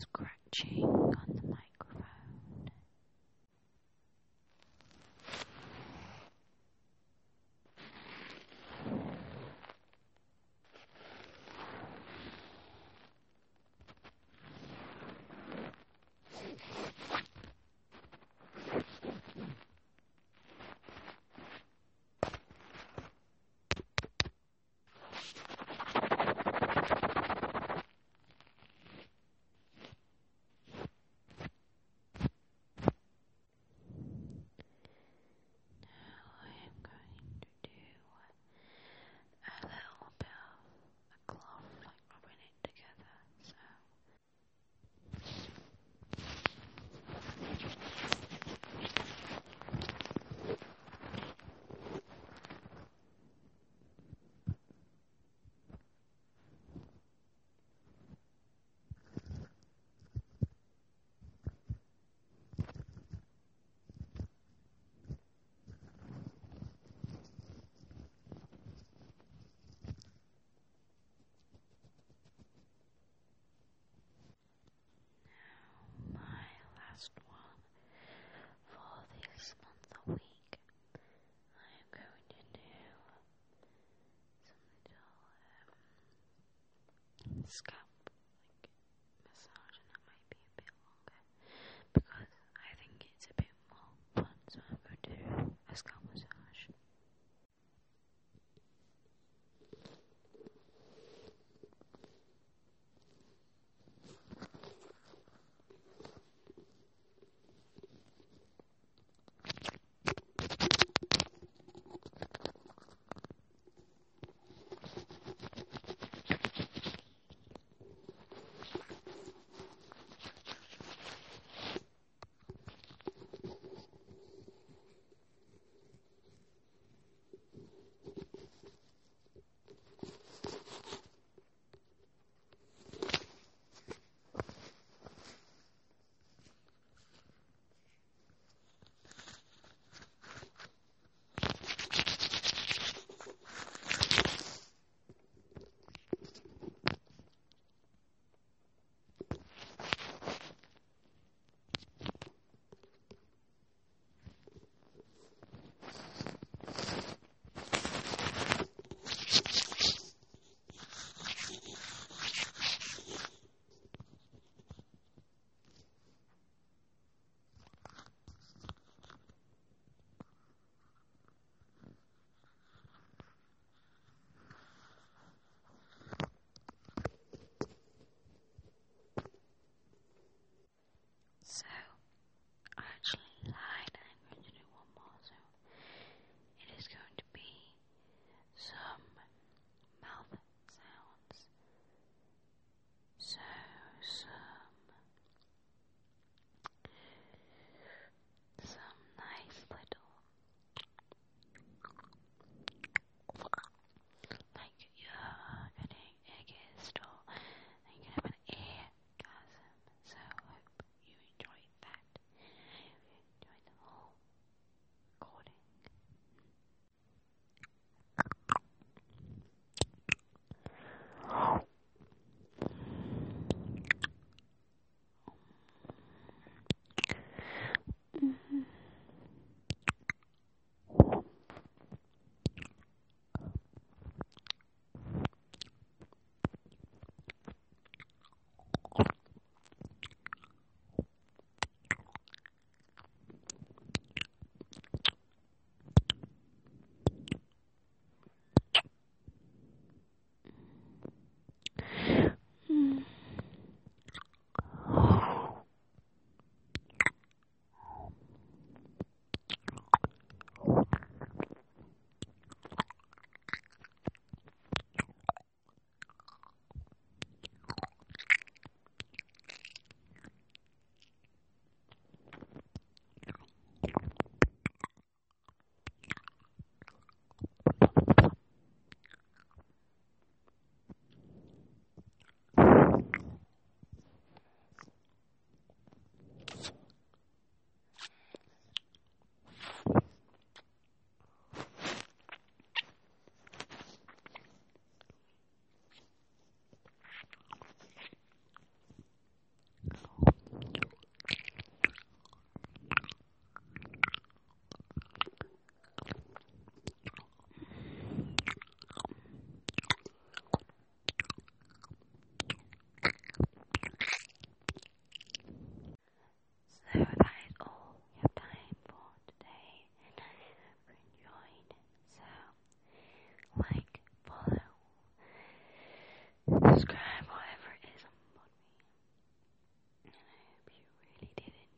scratching on the microphone. Last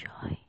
enjoy.